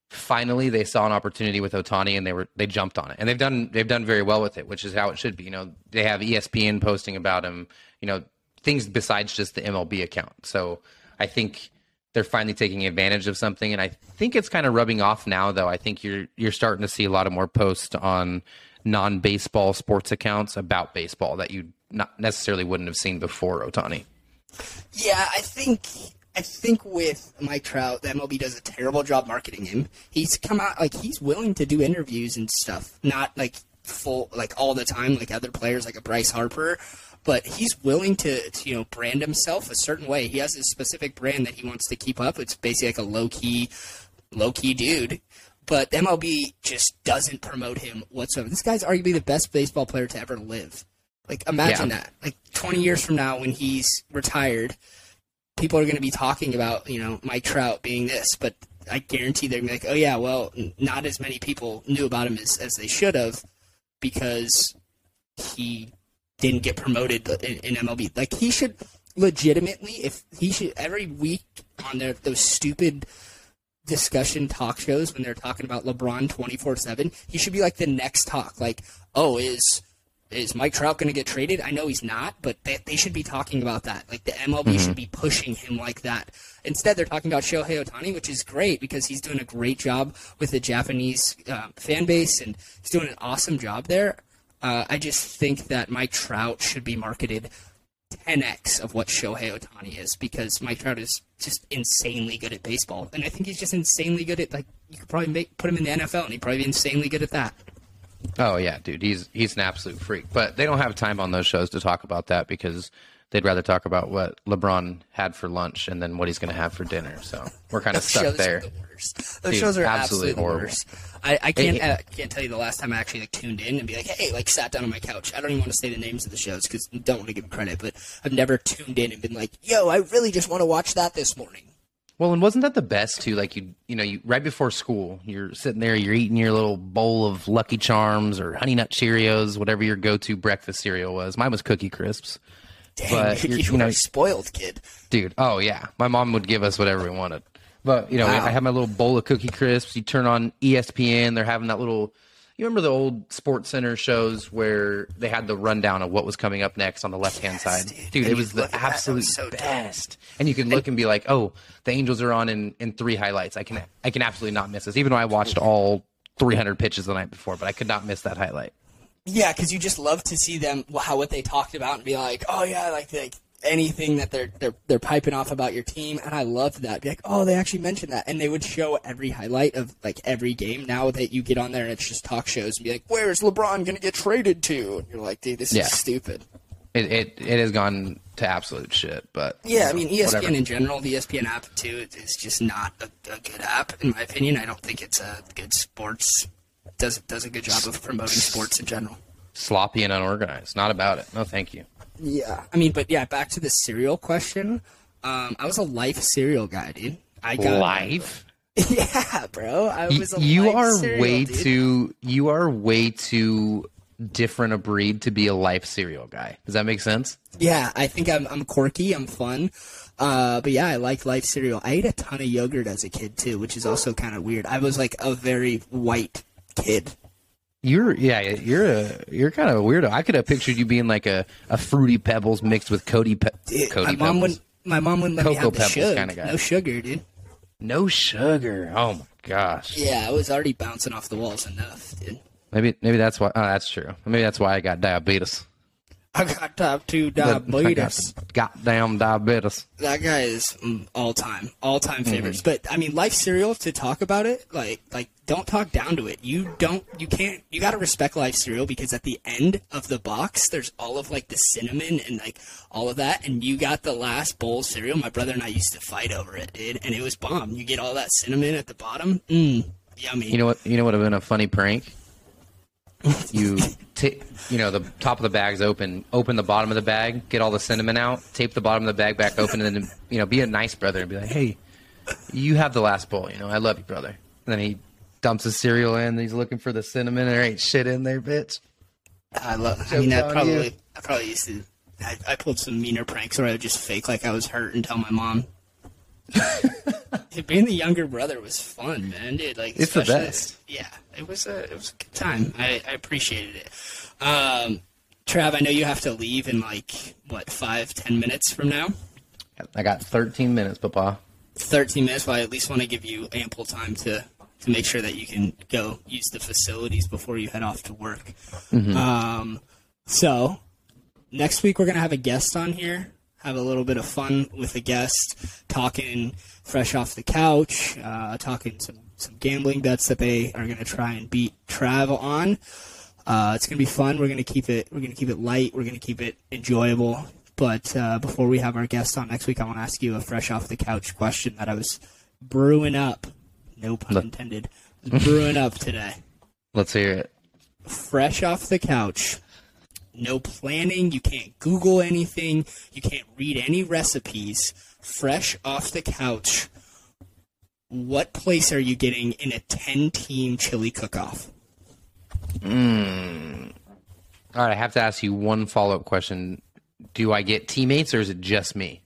finally they saw an opportunity with Ohtani and they were they jumped on it and they've done they've done very well with it, which is how it should be. You know, they have ESPN posting about him. You know, things besides just the MLB account. So I think they're finally taking advantage of something, and I think it's kind of rubbing off now. Though I think you're you're starting to see a lot of more posts on non baseball sports accounts about baseball that you not necessarily wouldn't have seen before Ohtani. Yeah, I think I think with Mike Trout, the MLB does a terrible job marketing him. He's come out like he's willing to do interviews and stuff, not like full like all the time like other players like a Bryce Harper, but he's willing to, to you know brand himself a certain way. He has a specific brand that he wants to keep up. It's basically like a low key low key dude. But MLB just doesn't promote him whatsoever. This guy's arguably the best baseball player to ever live. Like imagine Yeah. that. Like 20 years from now when he's retired, people are going to be talking about, you know, Mike Trout being this, but I guarantee they're going to be like, oh, yeah, well, not as many people knew about him as, as they should have because he didn't get promoted in, in MLB. Like, he should legitimately, if he should, every week on their, those stupid discussion talk shows when they're talking about LeBron 24/7, he should be like the next talk like, "Oh, is is Mike Trout going to get traded? I know he's not, but they, they should be talking about that. Like the MLB should be pushing him like that. Instead, they're talking about Shohei Ohtani, which is great because he's doing a great job with the Japanese uh, fan base and he's doing an awesome job there. Uh, I just think that Mike Trout should be marketed 10x of what Shohei Ohtani is because Mike Trout is just insanely good at baseball, and I think he's just insanely good at like you could probably make put him in the NFL, and he'd probably be insanely good at that. Oh yeah, dude, he's he's an absolute freak. But they don't have time on those shows to talk about that because they'd rather talk about what LeBron had for lunch and then what he's going to have for dinner. So we're kind of stuck there. The. Those Dude, shows are absolutely horrible. I, I can't Hey, uh, can't tell you the last time I actually like tuned in and be like, hey, like sat down on my couch. I don't even want to say the names of the shows because I don't want to give credit, but I've never tuned in and been like, yo, I really just want to watch that this morning. Well, and wasn't that the best too? Like you, you know, you right before school, you're sitting there, you're eating your little bowl of Lucky Charms or Honey Nut Cheerios, whatever your go-to breakfast cereal was. Mine was Cookie Crisps. Dang, But you, you're- you know- spoiled kid. Dude, oh yeah, my mom would give us whatever we wanted. But you know, Wow. I have my little bowl of Cookie Crisps. You turn on ESPN, they're having that little. You remember the old Sports Center shows where they had the rundown of what was coming up next on the left hand Yes, side? dude. Dude, it was the look at that, that absolute was so dumb. best. And you can look and be like, "Oh, the Angels are on in, in three highlights. I can I can absolutely not miss this." Even though I watched all 300 pitches the night before, but I could not miss that highlight. Yeah, because you just love to see them how what they talked about and be like, oh yeah, like like anything that they're they're they're piping off about your team, and I loved that. Be like, oh, they actually mentioned that, and they would show every highlight of like every game. Now that you get on there and it's just talk shows and be like, where's LeBron gonna get traded to? And you're like, dude, this Yeah. is stupid. It, it it has gone to absolute shit. But Yeah, I you know, mean ESPN whatever. in general, the ESPN app too, is just not a, a good app in my opinion. I don't think it's a good sports does does a good job of promoting sports in general. sloppy and unorganized. Not about it. No, thank you. Yeah, I mean, but yeah, back to the cereal question. Um, I was a life cereal guy, dude. I got Life. Yeah, bro. I Y- was a you life are cereal, way dude. too you are way too different a breed to be a life cereal guy. Does that make sense? Yeah, I think I'm I'm quirky. I'm fun. Uh, but yeah, I like life cereal. I ate a ton of yogurt as a kid too, which is also kind of weird. I was like a very white kid. You're yeah, you're a you're kind of a weirdo. I could have pictured you being like a, a fruity pebbles mixed with Cocoa pe- Dude, Cocoa my mom pebbles. wouldn't. My mom wouldn't let me have the Pebbles sugar. kinda guy. No sugar, dude. No sugar. Oh my gosh. Yeah, I was already bouncing off the walls enough, dude. Maybe maybe that's why. Oh, that's true. Maybe that's why I got diabetes. I got type two diabetes. goddamn diabetes. That guy is mm, all time, all time Mm-hmm. favorites. But I mean, Life cereal to talk about it, like, like don't talk down to it. You don't, you can't, you got to respect Life cereal because at the end of the box, there's all of like the cinnamon and like all of that, and you got the last bowl of cereal. My brother and I used to fight over it, dude, and it was bomb. You get all that cinnamon at the bottom, mm, yummy. You know what? You know what would have been a funny prank. You, ta- you know, the top of the bag's open. Open the bottom of the bag. Get all the cinnamon out. Tape the bottom of the bag back open, and then you know, be a nice brother and be like, "Hey, you have the last bowl. You know, I love you, brother." And then he dumps his cereal in. And he's looking for the cinnamon. There ain't shit in there, bitch. I love. I mean, I probably, you. I probably used to. I, I pulled some meaner pranks where I would just fake like I was hurt and tell my mom. Being the younger brother was fun, man. Dude, like It's the best. Yeah, it was a it was a good time. I, I appreciated it. Um, Trav, I know you have to leave in like what five ten minutes from now. I got 13 minutes, Papa. 13 minutes, but I at least want to give you ample time to, to make sure that you can go use the facilities before you head off to work. Um, so, next week we're going to have a guest on here, have a little bit of fun with a guest, talking fresh off the couch, uh, talking some, some gambling bets that they are going to try and beat Trav on. Uh, it's gonna be fun. We're gonna keep it. We're gonna keep it light. We're gonna keep it enjoyable. But uh, before we have our guest on next week, I want to ask you a fresh off the couch question that I was brewing up. No pun intended. Brewing up today. Let's hear it. Fresh off the couch. No planning. You can't Google anything. You can't read any recipes. Fresh off the couch. What place are you getting in a ten-team chili cook-off? Hmm. All right, I have to ask you one follow up question. Do I get teammates or is it just me?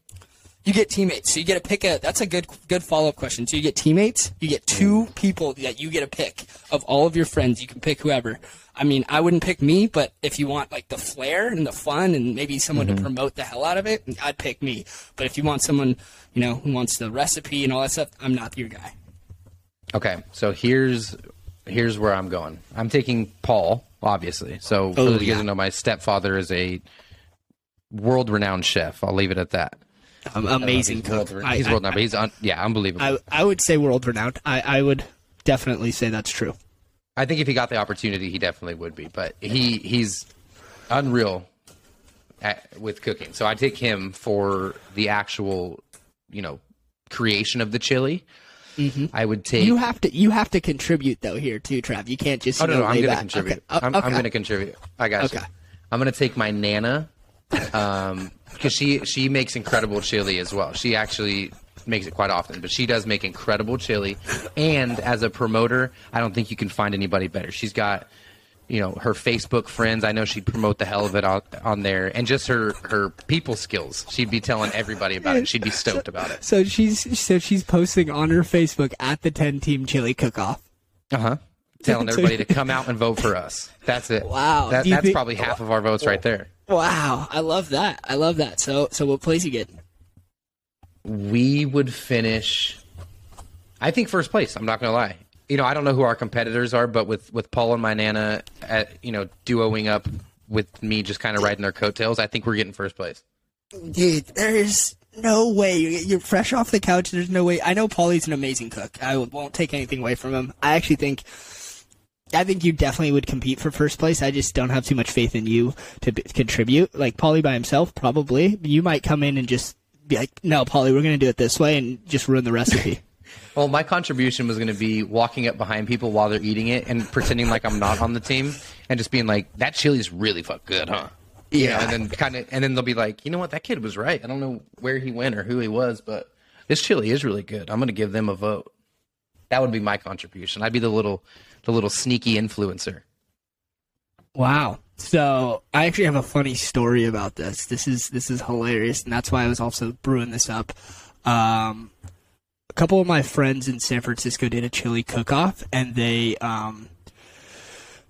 You get teammates. So you get to pick a. That's a good good follow up question. So you get teammates. You get two mm. people that you get to pick of all of your friends. You can pick whoever. I mean, I wouldn't pick me, but if you want like the flair and the fun and maybe someone to mm-hmm. promote the hell out of it, I'd pick me. But if you want someone, you know, who wants the recipe and all that stuff, I'm not your guy. Okay, so here's here's where I'm going. I'm taking Paul, obviously. So oh, for Oh, those of you guys know, my stepfather is a world renowned chef. I'll leave it at that. Um, amazing he's world, cook. I, he's world renowned, he's un, yeah, unbelievable. I, I, would say world renowned. I, I would definitely say that's true. I think if he got the opportunity, he definitely would be. But he he's unreal at, with cooking. So I take him for the actual, you know, creation of the chili. I would take. You have to you have to contribute though here too, Trav. You can't just Oh you no, no, I'm going to contribute. Okay. Oh, I'm, okay. I'm going to contribute. I got you. Okay. I'm going to take my nana um, because she she makes incredible chili as well. She actually makes it quite often, but she does make incredible chili. And as a promoter, I don't think you can find anybody better. She's got you know her Facebook friends. I know she'd promote the hell of it on, on there, and just her her people skills. She'd be telling everybody about it. She'd be stoked about it. So she's so she's posting on her Facebook at the ten team chili cook off. Uh huh. Telling everybody to come out and vote for us. That's it. Wow. That, that's think- probably half of our votes right there. Wow, I love that. I love that. So so what place you get? we would finish I think first place, I'm not going to lie. You know, I don't know who our competitors are, but with with Paul and my nana at, you know, duoing up with me just kind of riding their coattails, I think we're getting first place. Dude, there's no way you're, you're fresh off the couch. There's no way. I know Paulie's an amazing cook. I won't take anything away from him. I actually think. I think you definitely would compete for first place. I just don't have too much faith in you to b- contribute. Like Paulie by himself, probably. You might come in and just be like, "No, Paulie, we're going to do it this way," and just ruin the recipe. Well, my contribution was going to be walking up behind people while they're eating it and pretending like I'm not on the team and just being like, "That chili's really fuck good, huh?" You know, Yeah. and then kind of, and then they'll be like, "You know what? That kid was right. I don't know where he went or who he was, but this chili is really good. I'm going to give them a vote." That would be my contribution. I'd be the little, the little sneaky influencer. Wow. So I actually have a funny story about this. This is this is hilarious, and that's why I was also brewing this up. Um, a couple of my friends in San Francisco did a chili cook-off, and they um,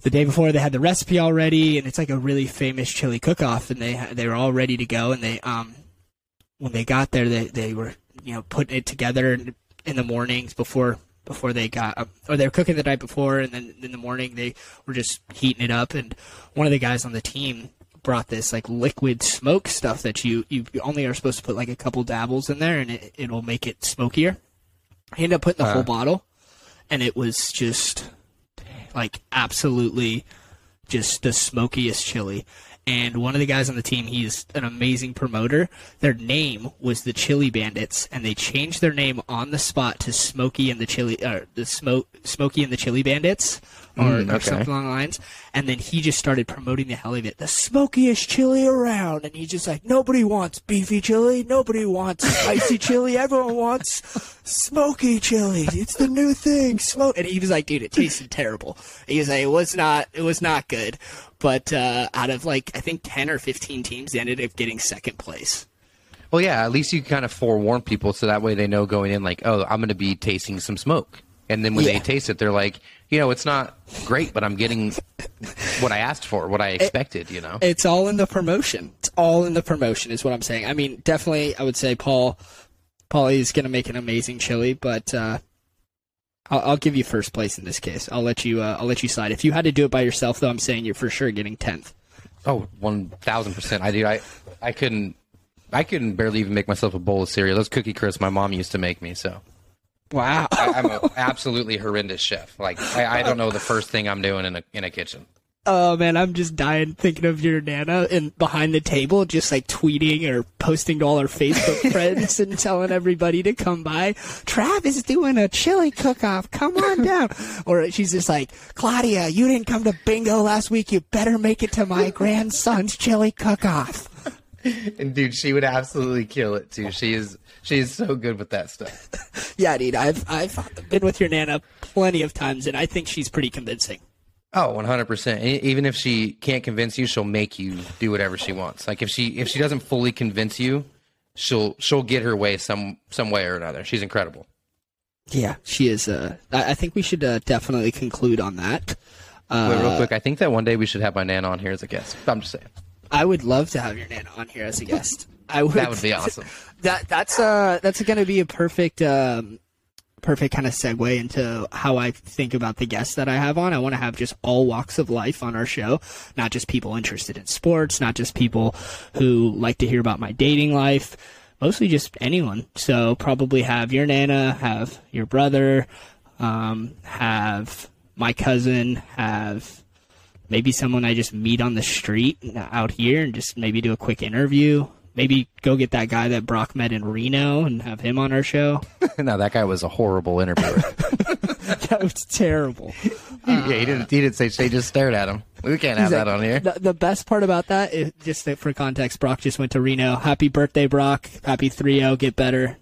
the day before they had the recipe already, and it's like a really famous chili cook-off, and they they were all ready to go, and they um, when they got there, they they were you know putting it together in, in the mornings before before they got or they were cooking the night before, and then in the morning they were just heating it up. And one of the guys on the team brought this like liquid smoke stuff that you you only are supposed to put like a couple dabbles in there and it, it'll make it smokier. I ended up putting the whole uh. bottle, and it was just like absolutely just the smokiest chili. And one of the guys on the team, he's an amazing promoter. Their name was the Chili Bandits, and they changed their name on the spot to Smokey and the Chili, or the Smoke, Smokey and the Chili Bandits, or, Mm, or something along the lines. And then he just started promoting the hell of it, the smokiest chili around. And he's just like, nobody wants beefy chili, nobody wants spicy chili, everyone wants smoky chili. It's the new thing. Smoke. And he was like, dude, it tasted terrible. He was like, it was not, it was not good. But uh, out of like, I think ten or fifteen teams, they ended up getting second place. Well, yeah, at least you kind of forewarn people so that way they know going in, like, oh, I'm going to be tasting some smoke. And then when Yeah. they taste it, they're like, you know, it's not great, but I'm getting what I asked for, what I expected, you know? It's all in the promotion. It's all in the promotion, is what I'm saying. I mean, definitely, I would say Paul, Paul is going to make an amazing chili, but uh, I'll, I'll give you first place in this case. I'll let you. Uh, I'll let you slide. If you had to do it by yourself, though, I'm saying you're for sure getting tenth. Oh, one thousand percent. I do. I I couldn't. I couldn't barely even make myself a bowl of cereal. Those cookie crisps my mom used to make me. So Wow. I, I'm an absolutely horrendous chef. Like I, I don't know the first thing I'm doing in a in a kitchen. Oh man, I'm just dying thinking of your nana and behind the table, just like tweeting or posting to all her Facebook friends and telling everybody to come by. Trav is doing a chili cook-off. Come on down. Or she's just like, Claudia, you didn't come to bingo last week. You better make it to my grandson's chili cook-off. And dude, she would absolutely kill it too. She is she is so good with that stuff. Yeah, dude, I've I've been with your nana plenty of times, and I think she's pretty convincing. Oh, 100%. E- Even if she can't convince you, she'll make you do whatever she wants. Like if she if she doesn't fully convince you, she'll she'll get her way some some way or another. She's incredible. Yeah, she is. Uh, I, I think we should uh, definitely conclude on that. Uh, Wait, real quick, I think that one day we should have my nana on here as a guest. I'm just saying. I would love to have your nana on here as a guest. I would. That would be awesome. That that's uh that's going to be a perfect um perfect kind of segue into how I think about the guests that I have on. I want to have just all walks of life on our show, not just people interested in sports, not just people who like to hear about my dating life, mostly just anyone. So probably have your nana, have your brother, um, have my cousin, have maybe someone I just meet on the street out here and just maybe do a quick interview. Maybe go get that guy that Brock met in Reno and have him on our show. no, that guy was a horrible interviewer. that was terrible. yeah, he didn't. He didn't say. They just stared at him. We can't have that like- on here. The, the best part about that is just that for context, Brock just went to Reno. Happy birthday, Brock. Happy 3-0. Get better.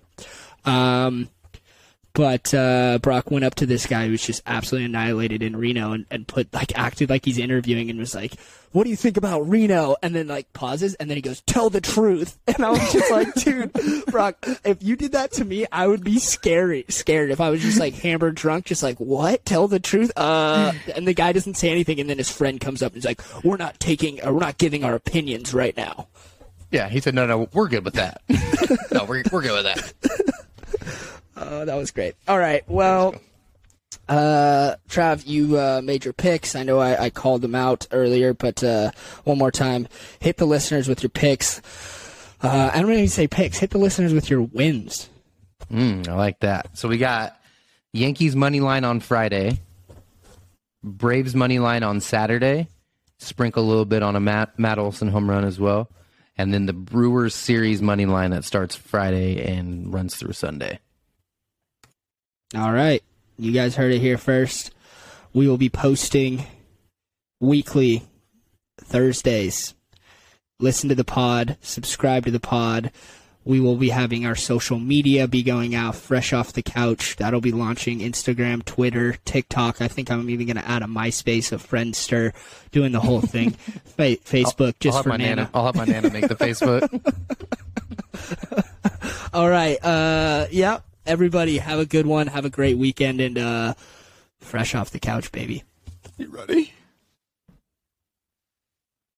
Um, but uh, Brock went up to this guy who was just absolutely annihilated in Reno and, and put like acted like he's interviewing and was like, "What do you think about Reno?" And then like pauses and then he goes, "Tell the truth." And I was just like, "Dude, Brock, if you did that to me, I would be scary, scared. If I was just like hammered drunk, just like, what? Tell the truth." Uh, and the guy doesn't say anything, and then his friend comes up and he's like, "We're not taking, uh, we're not giving our opinions right now." Yeah, he said, "No, no, we're good with that. no, we're we're good with that." Oh, that was great. All right. Well, uh, Trav, you uh, made your picks. I know I, I called them out earlier, but uh, one more time, hit the listeners with your picks. Uh, I don't even say picks. Hit the listeners with your wins. Mm, I like that. So we got Yankees money line on Friday, Braves money line on Saturday. Sprinkle a little bit on a Matt Matt Olson home run as well, and then the Brewers series money line that starts Friday and runs through Sunday. All right. You guys heard it here first. We will be posting weekly Thursdays. Listen to the pod, subscribe to the pod. We will be having our social media be going out fresh off the couch. That'll be launching Instagram, Twitter, TikTok. I think I'm even going to add a MySpace, a Friendster, doing the whole thing. Fa- Facebook, just I'll for my Nana. nana. I'll have my nana make the Facebook. All right. Uh, yeah. Everybody, have a good one. Have a great weekend, and uh, fresh off the couch, baby. You ready?